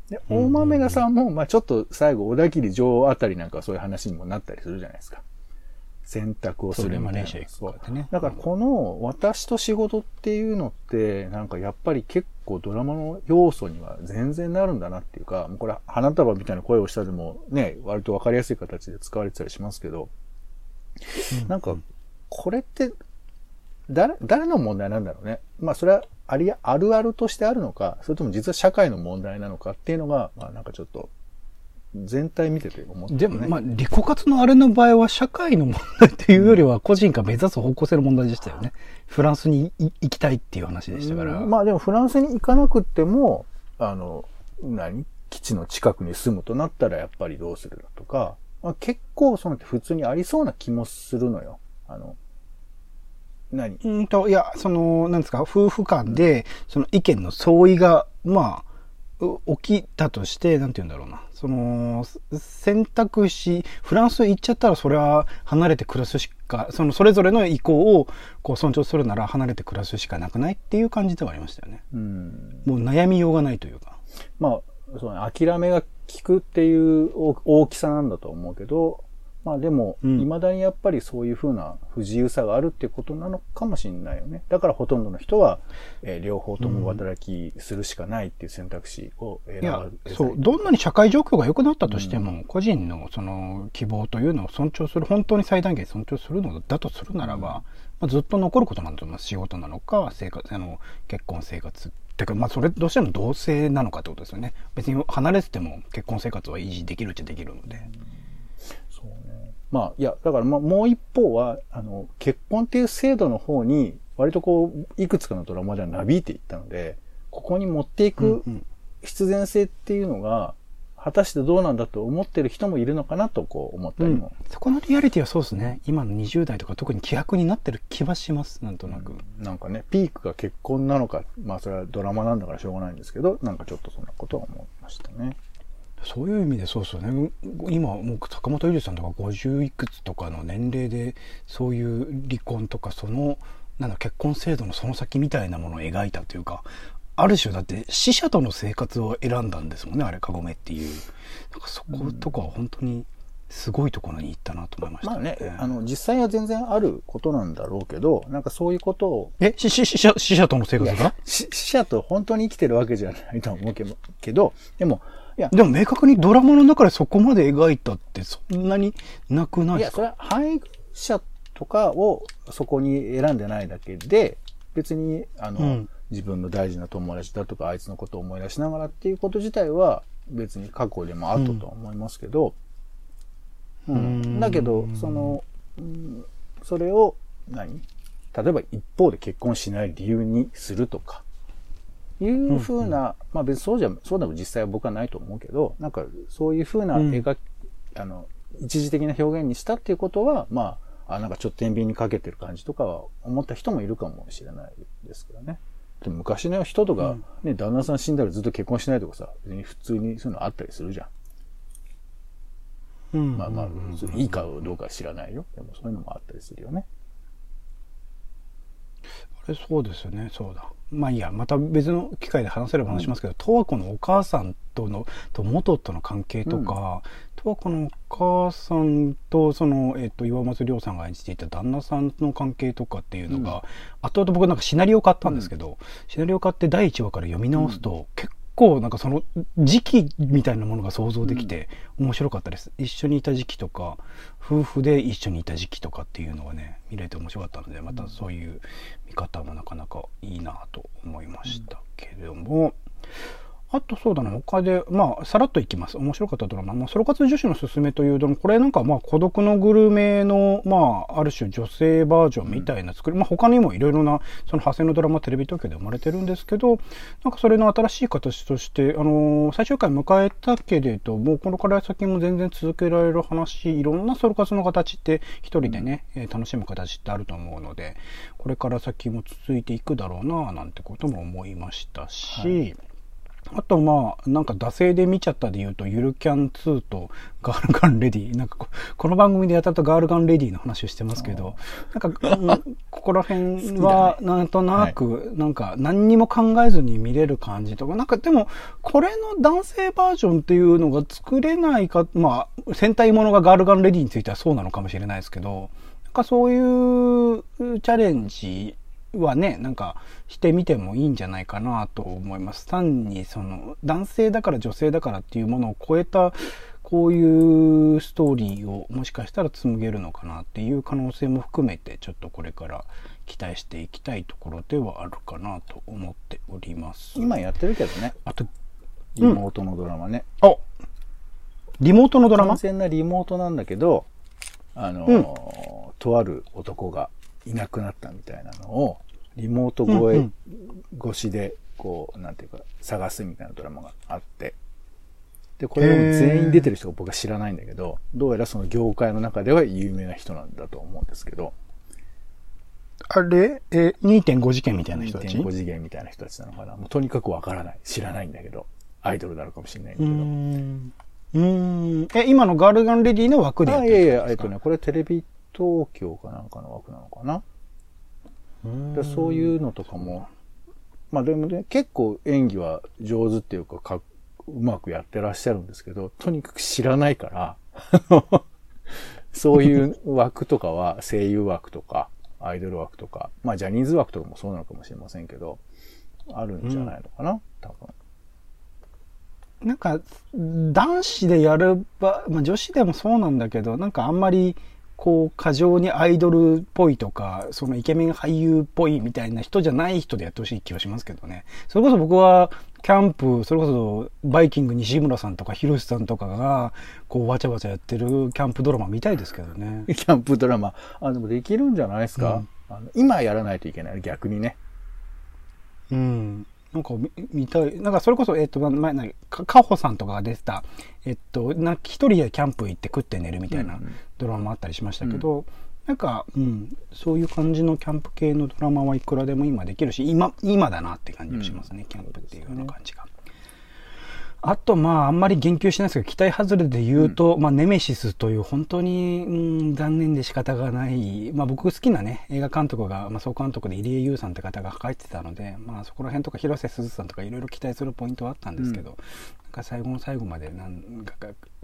で、大豆田さんも、まあちょっと最後、小田切女王あたりなんかはそういう話にもなったりするじゃないですか。選択をするみたいな。マレーシア行くからね。だからこの私と仕事っていうのって、なんかやっぱり結構ドラマの要素には全然なるんだなっていうか、もうこれ花束みたいな声をしたでもね、割とわかりやすい形で使われてたりしますけど、なんかこれって誰、誰の問題なんだろうね。まあそれはありや、あるあるとしてあるのか、それとも実は社会の問題なのかっていうのが、まあなんかちょっと全体見てて思って、ね。でも、まあ、リコ活のあれの場合は社会の問題というよりは個人が目指す方向性の問題でしたよね。フランスにい行きたいっていう話でしたから。うんまあでもフランスに行かなくっても、あの、何？基地の近くに住むとなったらやっぱりどうするだとか、まあ、結構その普通にありそうな気もするのよ。あの、何？うんと、いや、その、なんですか、夫婦間で、その意見の相違が、まあ、う起きたとして、なんて言うんだろうな。その、選択肢、フランス行っちゃったら、それは離れて暮らすしか、その、それぞれの意向を、こう、尊重するなら、離れて暮らすしかなくないっていう感じではありましたよね。うん。もう悩みようがないというか。まあ、そうね、諦めが効くっていう大大きさなんだと思うけど、まあでも、うん未だにやっぱりそういうふうな不自由さがあるっていうことなのかもしれないよね。だからほとんどの人は、えー両方とも働きするしかないっていう選択肢を選いやばずに、そう、どんなに社会状況が良くなったとしても、個人のその希望というのを尊重する、本当に最大限尊重するのだとするならば、まあ、ずっと残ることなんだと思います。仕事なのか、生活、あの、結婚生活。てか、まあ、それ、どうしても同性なのかってことですよね。別に離れてても結婚生活は維持できるっちゃできるので。そうね。まあ、いや、だからまあもう一方は、あの、結婚っていう制度の方に、割とこう、いくつかのドラマではなびいていったので、ここに持っていく必然性っていうのが、果たしてどうなんだと思ってる人もいるのかなとこう思ったりも。そこのリアリティはそうですね。今の20代とか特に希薄になってる気はします。なんとなく。なんかね、ピークが結婚なのか、まあそれはドラマなんだからしょうがないんですけど、なんかちょっとそんなことは思いましたね。そういう意味でそうですよね。今、もう坂本龍二さんとか50いくつとかの年齢で、そういう離婚とか、その、なんだ、結婚制度のその先みたいなものを描いたというか、ある種だって死者との生活を選んだんですもんね、あれ、カゴメっていう。なんかそことかは本当にすごいところに行ったなと思いました。まあね、あの、実際は全然あることなんだろうけど、なんかそういうことをえ、しし死者、死者との生活が？し死者と本当に生きてるわけじゃないとは思うけど、でも、いや、でも明確にドラマの中でそこまで描いたってそんなになくないいや、ですか？それは配偶者とかをそこに選んでないだけで、別に、あの、うん自分の大事な友達だとか、あいつのことを思い出しながらっていうこと自体は、別に過去でもあったとは思いますけど、うん。うん。だけど、その、うんそれを何、例えば一方で結婚しない理由にするとか、いうふうな、まあ別にそうじゃ、そうでも実際は僕はないと思うけど、なんかそういうふうなうん。描き、あの、一時的な表現にしたっていうことは、まあ、あ、なんかちょっと天秤にかけてる感じとかは思った人もいるかもしれないですけどね。でも昔の人とか、ね、旦那さん死んだらずっと結婚しないとかさ、別に普通にそういうのあったりするじゃん。うんまあまあ、いいかどうかは知らないよ。でもそういうのもあったりするよね。あれそうですよね、そうだ。まあいいや、また別の機会で話せれば話しますけど、十和子のお母さんとの、と元との関係とか、はこのお母さんと、その、えっ、と、岩松亮さんが演じていた旦那さんの関係とかっていうのが、後々僕なんかシナリオ買ったんですけど、シナリオ買って第1話から読み直すと、結構なんかその時期みたいなものが想像できて面白かったです。一緒にいた時期とか、夫婦で一緒にいた時期とかっていうのがね、見れて面白かったので、またそういう見方もなかなかいいなと思いましたけれども、あとそうだな、他で、まあ、さらっといきます。面白かったドラマ。まあ、ソロ活女子のすすめというドラマ、これなんかまあ、孤独のグルメの、まあ、ある種女性バージョンみたいな作り、うん、まあ、他にもいろいろな、その派生のドラマ、テレビ東京で生まれてるんですけど、なんかそれの新しい形として、あのー、最終回迎えたけれども、このから先も全然続けられる話、いろんなソロ活の形って一人でね、うん、えー、楽しむ形ってあると思うので、これから先も続いていくだろうな、なんてことも思いましたし、はいあとまあ、なんか惰性で見ちゃったで言うと、ゆるキャン2とガールガンレディ。なんかこ、この番組でやったとガールガンレディの話をしてますけど、なんか、うん、ここら辺はなんとなく、なんか何にも考えずに見れる感じとか、なんかでも、これの男性バージョンっていうのが作れないか、まあ、戦隊ものがガールガンレディについてはそうなのかもしれないですけど、なんかそういうチャレンジはね、なんかしてみてもいいんじゃないかなと思います。単にその男性だから女性だからっていうものを超えたこういうストーリーをもしかしたら紡げるのかなっていう可能性も含めてちょっとこれから期待していきたいところではあるかなと思っております。今やってるけどね。あと、リモートのドラマね。うん、あリモートのドラマ？完全なリモートなんだけど、あの、うん、とある男がいなくなったみたいなのを、リモート越え、越しで、こう、なんていうか、探すみたいなドラマがあって、で、これを全員出てる人が僕は知らないんだけど、どうやらその業界の中では有名な人なんだと思うんですけど。あれ？え、2.5次元みたいな人たち ?2.5 次元みたいな人たちなのかなもうとにかくわからない。知らないんだけど。アイドルなのかもしれないんだけど。うん。え、今のガールガンレディの枠でやってるんですか？あ、いやいや、えっとね、これテレビ東京かなんかの枠なのかな？でそういうのとかも、まあでもね、結構演技は上手っていうかか、うまくやってらっしゃるんですけど、とにかく知らないから、そういう枠とかは、声優枠とか、アイドル枠とか、まあジャニーズ枠とかもそうなのかもしれませんけど、あるんじゃないのかな、うん、多分。なんか、男子でやる場、まあ女子でもそうなんだけど、なんかあんまり、こう、過剰にアイドルっぽいとか、そのイケメン俳優っぽいみたいな人じゃない人でやってほしい気はしますけどね。それこそ僕は、キャンプ、それこそ、バイキング西村さんとか、ヒロシさんとかが、こう、わちゃわちゃやってるキャンプドラマ見たいですけどね。キャンプドラマ。あ、でもできるんじゃないですか、うん、あの今やらないといけない。逆にね。うん。なんか見たい。なんかそれこそ、えっ、と、前、なカホさんとかが出てた、えっと、な一人でキャンプ行って食って寝るみたいなドラマもあったりしましたけど、うん、なんか、うん、そういう感じのキャンプ系のドラマはいくらでも今できるし、今、今だなって感じがしますね、うん、キャンプっていうような感じが。あと、まあ、あんまり言及しないですけど、期待外れで言うと、うん、まあ、ネメシスという本当に、うん、残念で仕方がない、まあ、僕好きなね、映画監督が、まあ、総監督で入江優さんって方が書いてたので、まあ、そこら辺とか広瀬すずさんとかいろいろ期待するポイントはあったんですけど、うん、なんか最後の最後までなんか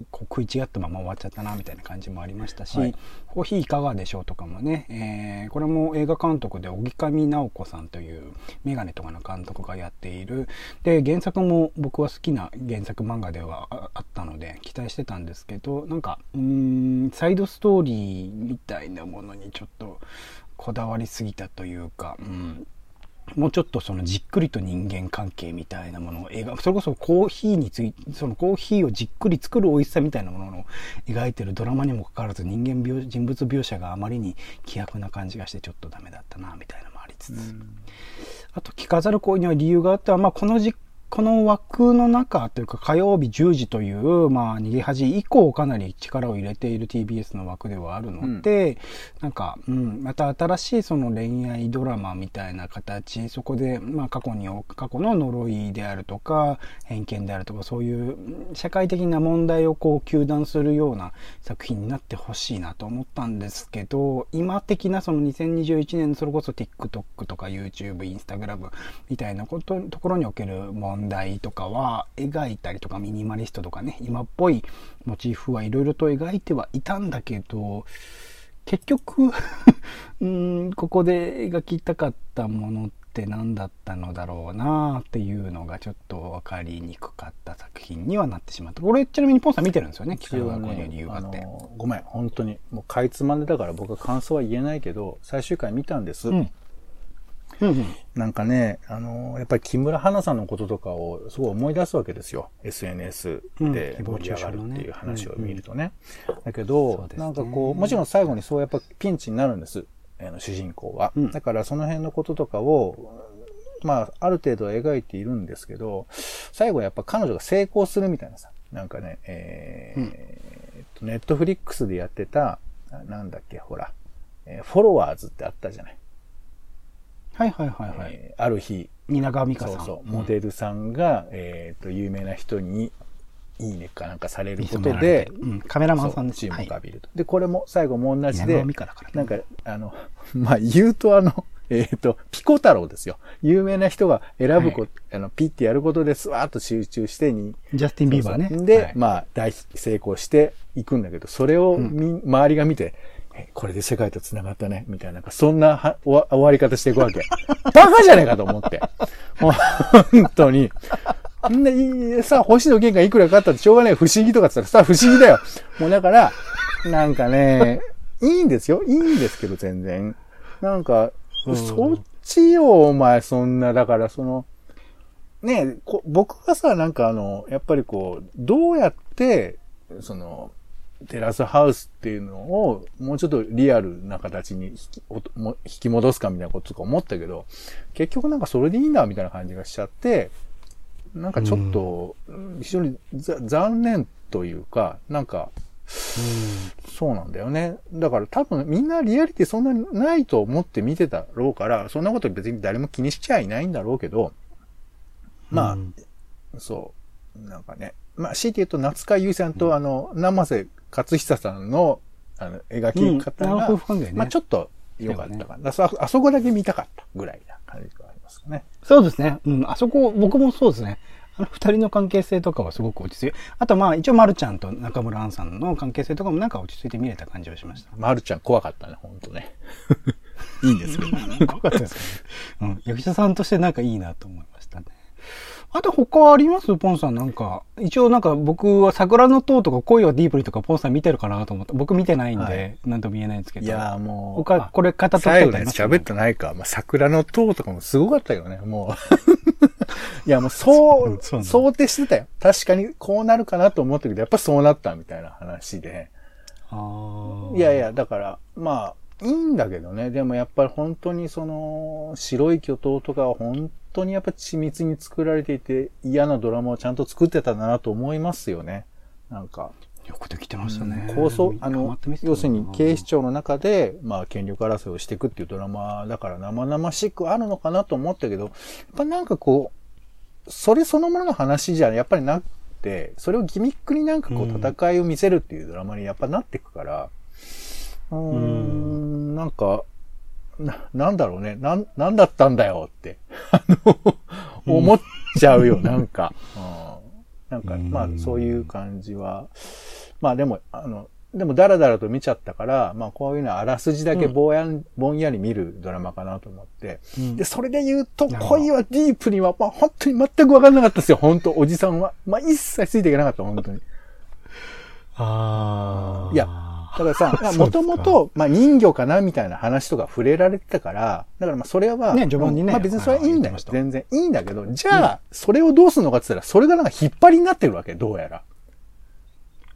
こう食い違ったまま終わっちゃったなみたいな感じもありましたし、はい、コーヒーいかがでしょうとかもね、えー、これも映画監督で荻上直子さんというメガネとかの監督がやっている。で原作も僕は好きな原作漫画ではあったので期待してたんですけどなんかうんサイドストーリーみたいなものにちょっとこだわりすぎたというか、うん、もうちょっとそのじっくりと人間関係みたいなものを描く、それこそコーヒーについて、そのコーヒーをじっくり作る美味しさみたいなものを描いてるドラマにもかかわらず人間描、人物描写があまりに希薄な感じがしてちょっとダメだったな、みたいなのもありつつ。あと、着飾る行為には理由があって、まあ、この実この枠の中というか火曜日10時という、まあ、逃げ恥以降かなり力を入れている TBS の枠ではあるので、うん、なんか、うん、また新しいその恋愛ドラマみたいな形、そこで、まあ、過去に、過去の呪いであるとか、偏見であるとか、そういう社会的な問題をこう、糾弾するような作品になってほしいなと思ったんですけど、今的なその2021年、それこそ TikTok とか YouTube、Instagram みたいなこと、ところにおける問題年代とかは描いたりとかミニマリストとかね、今っぽいモチーフはいろいろと描いてはいたんだけど、結局 うん、ここで描きたかったものって何だったのだろうなっていうのがちょっと分かりにくかった作品にはなってしまった。俺ちなみにポンさん見てるんですよね、企画がこういう理由があって、ごめん、本当に。もうかいつまんでだから僕は感想は言えないけど、最終回見たんです。うんなんかね、あのー、やっぱり木村花さんのこととかをすごい思い出すわけですよ。SNS で盛り上がるっていう話を見るとね。だけど、ね、なんかこう、もちろん最後にそうやっぱピンチになるんです。あの主人公は。うん、だからその辺のこととかを、まあ、ある程度は描いているんですけど、最後やっぱ彼女が成功するみたいなさ、なんかね、えー、うん、えー、ネットフリックスでやってた、なんだっけ、ほら、えー、フォロワーズってあったじゃない。はいはいはいはい。えー、ある日、蜷川美香さん。そうそう、モデルさんが、えっ、ー、と、有名な人に、いいねかなんかされることで、うん、カメラマンさんです。注目浴びると、はい、で、これも最後も同じで、なんか、あの、まあ、言うとあの、えっ、ー、と、ピコ太郎ですよ。有名な人が選ぶこ、はい、あの、ピッてやることでスワーッと集中してに。ジャスティン・ビーバーね。そうそう。で、はい、まあ、大成功していくんだけど、それをみ、うん、周りが見て、これで世界と繋がったね、みたいな、なんかそんなは終わり方していくわけ。バカじゃねえかと思って。もう本当に。んで、さ、星野源がいくらかかったってしょうがない不思議とかって言ったらさ、不思議だよ。もうだから、なんかね、いいんですよ。いいんですけど、全然。なんか、そっちよ、お前、そんな、だからその、ね僕はさ、なんかあの、やっぱりこう、どうやって、その、テラスハウスっていうのをもうちょっとリアルな形に引き引き戻すかみたいなこととか思ったけど、結局なんかそれでいいんだみたいな感じがしちゃって、なんかちょっと、非常に残念というか、なんか、そうなんだよね。だから多分みんなリアリティそんなにないと思って見てたろうから、そんなこと別に誰も気にしちゃいないんだろうけど、まあ、そう、なんかね。まあ、強いて言うと、夏川優さんと、あの、生瀬勝久さんの、あの、描き方が、うんね、まあちょっと良かったかな、ね、あそこだけ見たかったぐらいな感じがありますかね。そうですね。うん、あそこ、僕もそうですね。あの二人の関係性とかはすごく落ち着いて、あとまあ一応丸ちゃんと中村アンさんの関係性とかもなんか落ち着いて見れた感じはしました。丸ちゃん怖かったね、ほんとね。いいんですけど。怖かったですかね。うん。役者さんとしてなんかいいなと思いましたね。あと他あります？ポンさんなんか。一応なんか僕は桜の塔とか恋はディープリとかポンさん見てるかなと思って。僕見てないんで、なんとも言えないんですけど。いやもう。他、これ語った最後ね、喋ってないか。まあ、桜の塔とかもすごかったよね、もう。いやもうそう、そう想定してたよ。確かにこうなるかなと思ったけど、やっぱそうなったみたいな話で。いやいや、だから、まあ、いいんだけどね。でもやっぱり本当にその、白い巨頭とかは本当にやっぱ緻密に作られていて、嫌なドラマをちゃんと作ってたんだなと思いますよね。なんか。よくできてましたね。構想、あの、要するに警視庁の中で、まあ、権力争いをしていくっていうドラマだから生々しくあるのかなと思ったけど、やっぱなんかこう、それそのものの話じゃやっぱりなくて、それをギミックになんかこう戦いを見せるっていうドラマにやっぱなっていくから、うん、うんなんか、な、なんだろうね。なん、なんだったんだよって、あの、思っちゃうよ、なんか。うん、なんか、まあ、そういう感じは。まあでも、あの、でもダラダラと見ちゃったから、まあこういうのはあらすじだけぼやん、うん、ぼんやり見るドラマかなと思って。うん、で、それで言うと、恋はディープには、まあ本当に全くわかんなかったですよ、本当おじさんは。まあ一切ついていけなかった、本当に。ああ。いや、だからさ、もともと、まあ人魚かなみたいな話とか触れられてたから、だからまあそれは、ね、序盤にね。まあ別にそれはいいんだよ。全然いいんだけど、じゃあ、それをどうするのかって言ったら、それがなんか引っ張りになってるわけ、どうやら。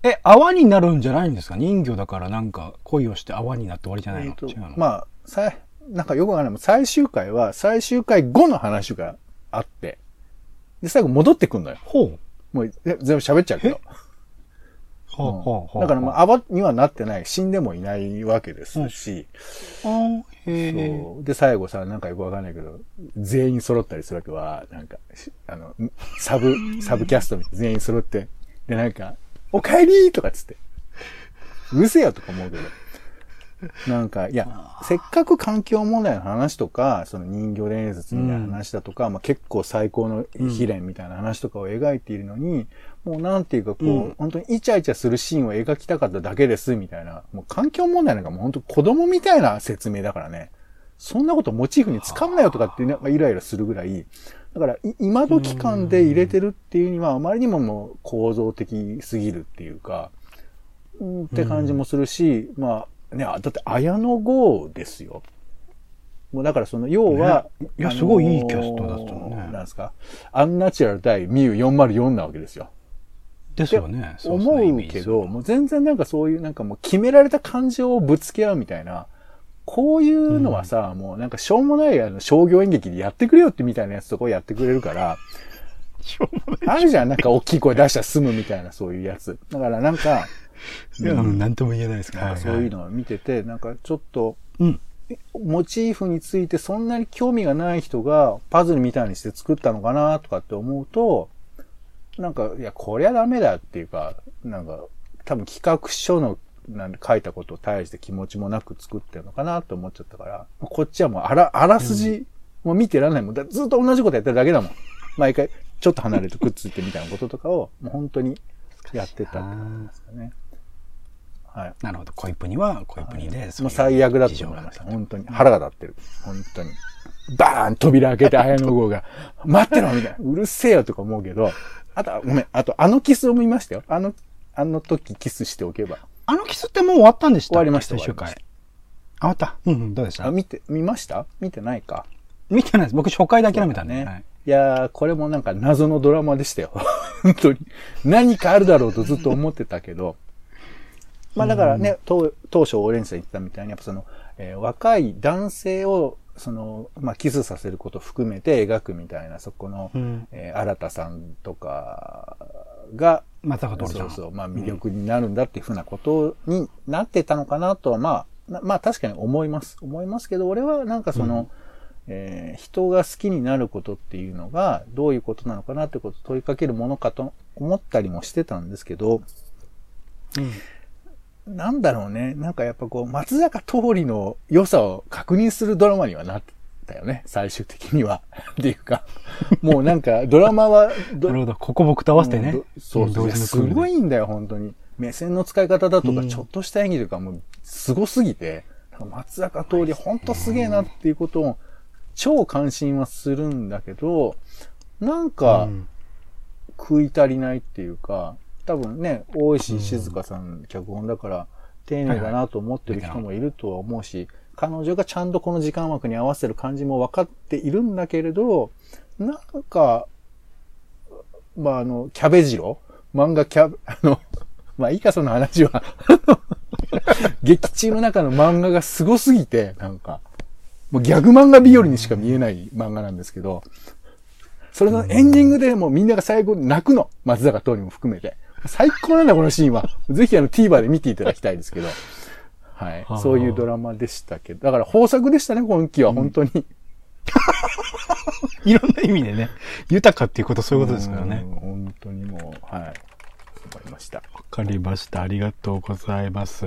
え、泡になるんじゃないんですか？人魚だからなんか恋をして泡になって終わりじゃないの、えー、違うの？まあ、さ、なんかよくわからない。最終回は最終回後の話があって、で、最後戻ってくんのよ。ほう。もう全部喋っちゃうけど。うん、だからまあ、泡にはなってない、死んでもいないわけですし、うん、そう。で、最後さ、なんかよくわかんないけど、全員揃ったりするわけは、なんか、あの、サブ、サブキャスト全員揃って、で、なんか、お帰り！とかつって、うるせえよとか思うけど。なんか、いや、せっかく環境問題の話とか、その人魚伝説みたいな話だとか、まあ結構最高の悲恋みたいな話とかを描いているのに、もうなんていうかこう、うん。本当にイチャイチャするシーンを描きたかっただけです、みたいな。もう環境問題なんかもう本当子供みたいな説明だからね。そんなことモチーフに使うなよとかってなんかイライラするぐらい、だから、い今時間で入れてるっていうには、あまりにももう構造的すぎるっていうか、うんって感じもするし、まあ、ね、あだって綾野剛ですよ。もうだからその、要は、ねいやあのーすごいいいキャストだったのねなんですか？アンナチュラル対ミュー404なわけですよ。ですよね。思ねうけど、もう全然なんかそういうなんかもう決められた感情をぶつけ合うみたいな、こういうのはさ、もうなんかしょうもないあの商業演劇でやってくれよってみたいなやつとかをやってくれるから、しょうもないあるじゃん、なんか大きい声出したら済むみたいなそういうやつ。だからなんか、いや、とも言えないですけど。そういうのを見てて、なんかちょっと、うん。モチーフについてそんなに興味がない人がパズルみたいにして作ったのかなとかって思うと、なんか、いや、こりゃダメだっていうか、なんか、多分企画書のなんで書いたことを対して気持ちもなく作ってるのかなと思っちゃったから、こっちはもうあら、あらすじ、もう見てらんないもん。だずっと同じことやってるだけだもん。毎回、ちょっと離れてくっついてみたいなこととかを、もう本当にやってたって感じですかね。はい。なるほど。コイプにはコイプにで。もう最悪だと思いました。本当に。腹が立ってる。本当に。バーン扉開けて綾野剛が、待ってろみたいな。うるせえよとか思うけど、あと、ごめん、あと、あのキスを見ましたよ。あの、あの時キスしておけば。あのキスってもう終わったんでした終わりました最終回。あ、終わった。うんうん、どうでしあ、た見て、見ました？見てないか。見てないです。僕初回で諦めた。ね。はいいやー、これもなんか謎のドラマでしたよ。本当に。何かあるだろうとずっと思ってたけど。まあだからね、当当初オレンジさん言ってたみたいに、やっぱその、えー若い男性を、その、まあキスさせることを含めて描くみたいな、そこの、うん。えー新田さんとかが、松坂桃李ちゃん。そうそう、まあ魅力になるんだっていうふうなことになってたのかなとは、まあ、なまあ確かに思います。思いますけど、俺はなんかその、えー人が好きになることっていうのがどういうことなのかなってことを問いかけるものかと思ったりもしてたんですけど、なんだろうね。なんかやっぱこう、松坂桃李の良さを確認するドラマにはなったよね。最終的には。っていうか、もうなんかドラマはどなるほど。ここ僕と合わせてね。そうそう。すごいんだよ、本当に。目線の使い方だとか、うんちょっとした演技とかもう、すごすぎて、松坂桃李本当すげえなっていうことを、超関心はするんだけど、なんかう、ん食い足りないっていうか、多分ね、大石静香さん脚本だから、丁寧だなと思ってる人もいるとは思うし、彼女がちゃんとこの時間枠に合わせる感じも分かっているんだけれど、なんか、まあ、あの、キャベジロ？漫画キャベ、あの、まあ、いいか、その話は。劇中の中の漫画がすごすぎて、なんか、もうギャグ漫画日和にしか見えない漫画なんですけど、それのエンディングでもうみんなが最後泣くの。松坂桃李も含めて。最高なんだ、このシーンは。ぜひあの TVer で見ていただきたいですけど。はいは。あそういうドラマでしたけど。だから豊作でしたね、今期は。本当に。いろんな意味でね、豊かっていうことそういうことですからね。うん。本当にもう、はい。思いました。わかりました。ありがとうございます。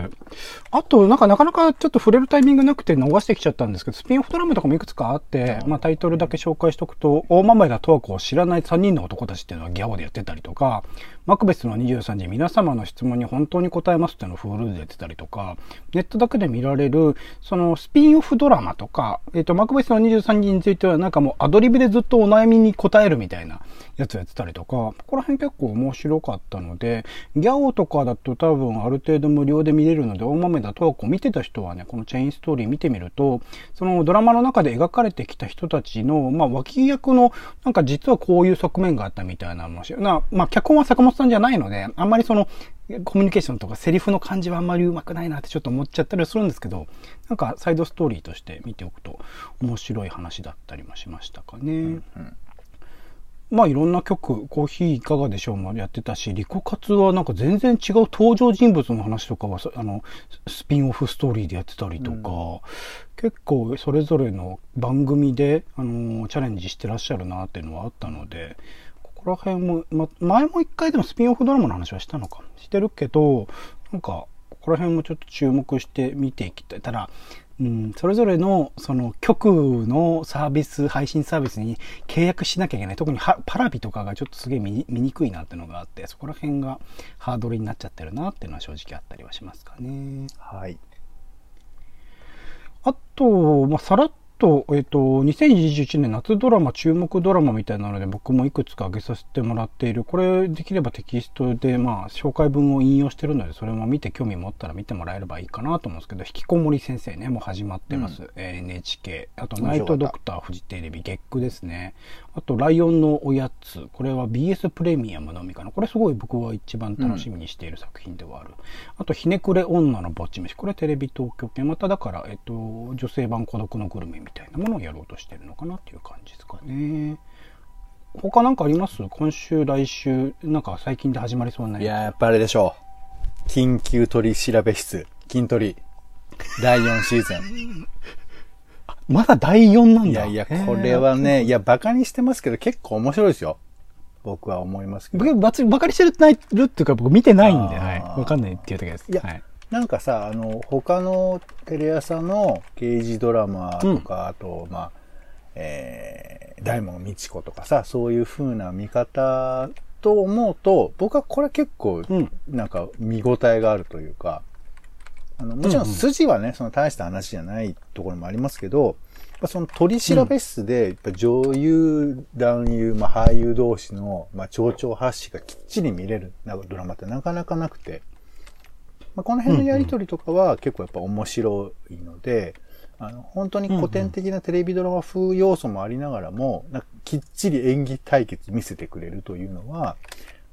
あと、なんかなかなかちょっと触れるタイミングなくて逃してきちゃったんですけど、スピンオフドラマとかもいくつかあって、まあタイトルだけ紹介しとくと、大豆田十和子を知らない3人の男たちっていうのはギャオでやってたりとか、マクベスの23時皆様の質問に本当に答えますっていうのをフールでやってたりとか、ネットだけで見られる、そのスピンオフドラマとか、えっ、と、マクベスの23時についてはなんかもうアドリブでずっとお悩みに答えるみたいなやつやってたりとか、ここら辺結構面白かったので、ギャオとかだと多分ある程度無料で見れるので、大豆田十和子を見てた人はね、このチェインストーリー見てみると、そのドラマの中で描かれてきた人たちの、まあ脇役の、なんか実はこういう側面があったみたいなもしな、まあ脚本は坂本さんじゃないので、あんまりその、コミュニケーションとかセリフの感じはあんまり上手くないなってちょっと思っちゃったりはするんですけど、なんかサイドストーリーとして見ておくと面白い話だったりもしましたかね。まあいろんな曲、コーヒーいかがでしょう。もやってたし、リコカツはなんか全然違う登場人物の話とかは、そあの、スピンオフストーリーでやってたりとか、結構それぞれの番組で、あの、チャレンジしてらっしゃるなっていうのはあったので、ここら辺も、ま、前も一回でもスピンオフドラマの話はしたのか、してるけど、なんか、こら辺もちょっと注目して見ていきたい。ただ、うん、それぞれのその局のサービス、配信サービスに契約しなきゃいけない。特にパラビとかがちょっとすげえ見にくいなっていうのがあって、そこら辺がハードルになっちゃってるなっていうのは正直あったりはしますかね。はい。あと、まあ、さらっと、えっ、ー、と、2021年夏ドラマ、注目ドラマみたいなので僕もいくつか挙げさせてもらっている。これできればテキストで、まあ、紹介文を引用してるので、それも見て興味持ったら見てもらえればいいかなと思うんですけど、引きこもり先生ね、もう始まってます。うん、NHK。あと、ナイトドクター、フジテレビ、月9ですね。あと、ライオンのおやつ。これは BS プレミアムのみかな。これすごい僕は一番楽しみにしている作品ではある。うん、あと、ひねくれ女のぼっち飯。これテレビ東京系。まただから、えっと、女性版孤独のグルメみたいなものをやろうとしてるのかなっていう感じですかね。他なんかあります？今週、来週、なんか最近で始まりそうないや、やっぱあれでしょう。緊急取調べ室、筋トリ、第4シーズン。まだ第4なんだ。いやいや、これはね、いや、馬鹿にしてますけど、結構面白いですよ。僕は思いますけど。僕、馬鹿にしてるっていうか、僕見てないんで、はい。わかんないっていうだけです。いや、はい、なんかさ、あの、他のテレ朝の刑事ドラマとか、うん、あと、まあ、えー、大門美智子とかさ、そういう風な見方と思うと、僕はこれ結構、なんか見応えがあるというか、あの、もちろん筋はね、うん。うん、その大した話じゃないところもありますけど、その取り調べ室で、やっぱ女優、男優、まあ俳優同士の、まあ蝶々発信がきっちり見れるなんかドラマってなかなかなくて、まあ、この辺のやりとりとかは結構やっぱ面白いので、あの、本当に古典的なテレビドラマ風要素もありながらも、なんかきっちり演技対決見せてくれるというのは、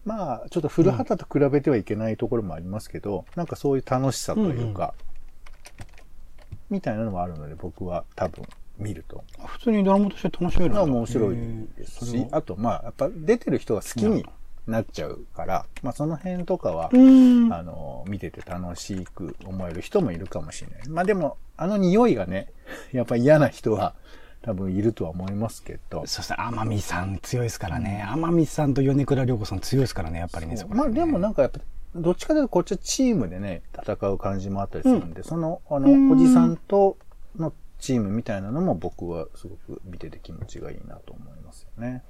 まあ、ちょっと古畑と比べてはいけないところもありますけど、うん、なんかそういう楽しさというか、うんうん、みたいなのもあるので、僕は多分見ると。普通にドラマとして楽しめる面白いですし、あと、まあ、やっぱ出てる人が好きになっちゃうから、まあその辺とかは、あの、見てて楽しく思える人もいるかもしれない。まあでも、あの匂いがね、やっぱ嫌な人は多分いるとは思いますけど。そして天海さん強いですからね。天海さんと米倉涼子さん強いですからね、やっぱりね。まあでもなんかやっぱ、どっちかというとこっちはチームでね、戦う感じもあったりするんで、うん、その、あの、おじさんとのチームみたいなのも僕はすごく見てて気持ちがいいなと思いますよね。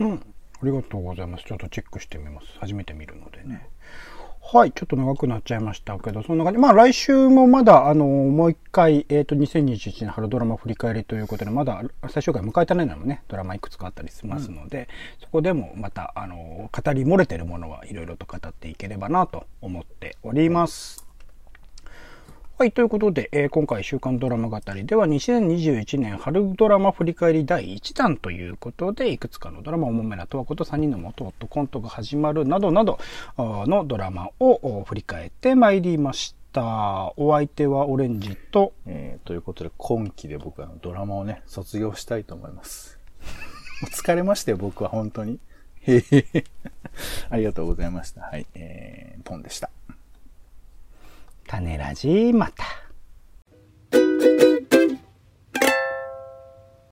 うん。ありがとうございます。ちょっとチェックしてみます。初めて見るのでね。はい。ちょっと長くなっちゃいましたけど、そんな感じ。まあ来週もまだ、あの、もう一回、えっ、ー、と、2021年春ドラマ振り返りということで、まだ最終回迎えたねのもね、ドラマいくつかあったりしますので、うん、そこでもまた、あの、語り漏れてるものはいろいろと語っていければなと思っております。はい、ということで、えー、今回週刊ドラマ語りでは2021年春ドラマ振り返り第1弾ということで、いくつかのドラマ、おもめなとわこと3人の元とコントが始まるなどなどのドラマを振り返ってまいりました。お相手はオレンジと、えー、ということで今期で僕はドラマをね、卒業したいと思います。疲れましたよ、僕は本当に。へへ ありがとうございました。はい、えー、ポンでした。種ラジまた。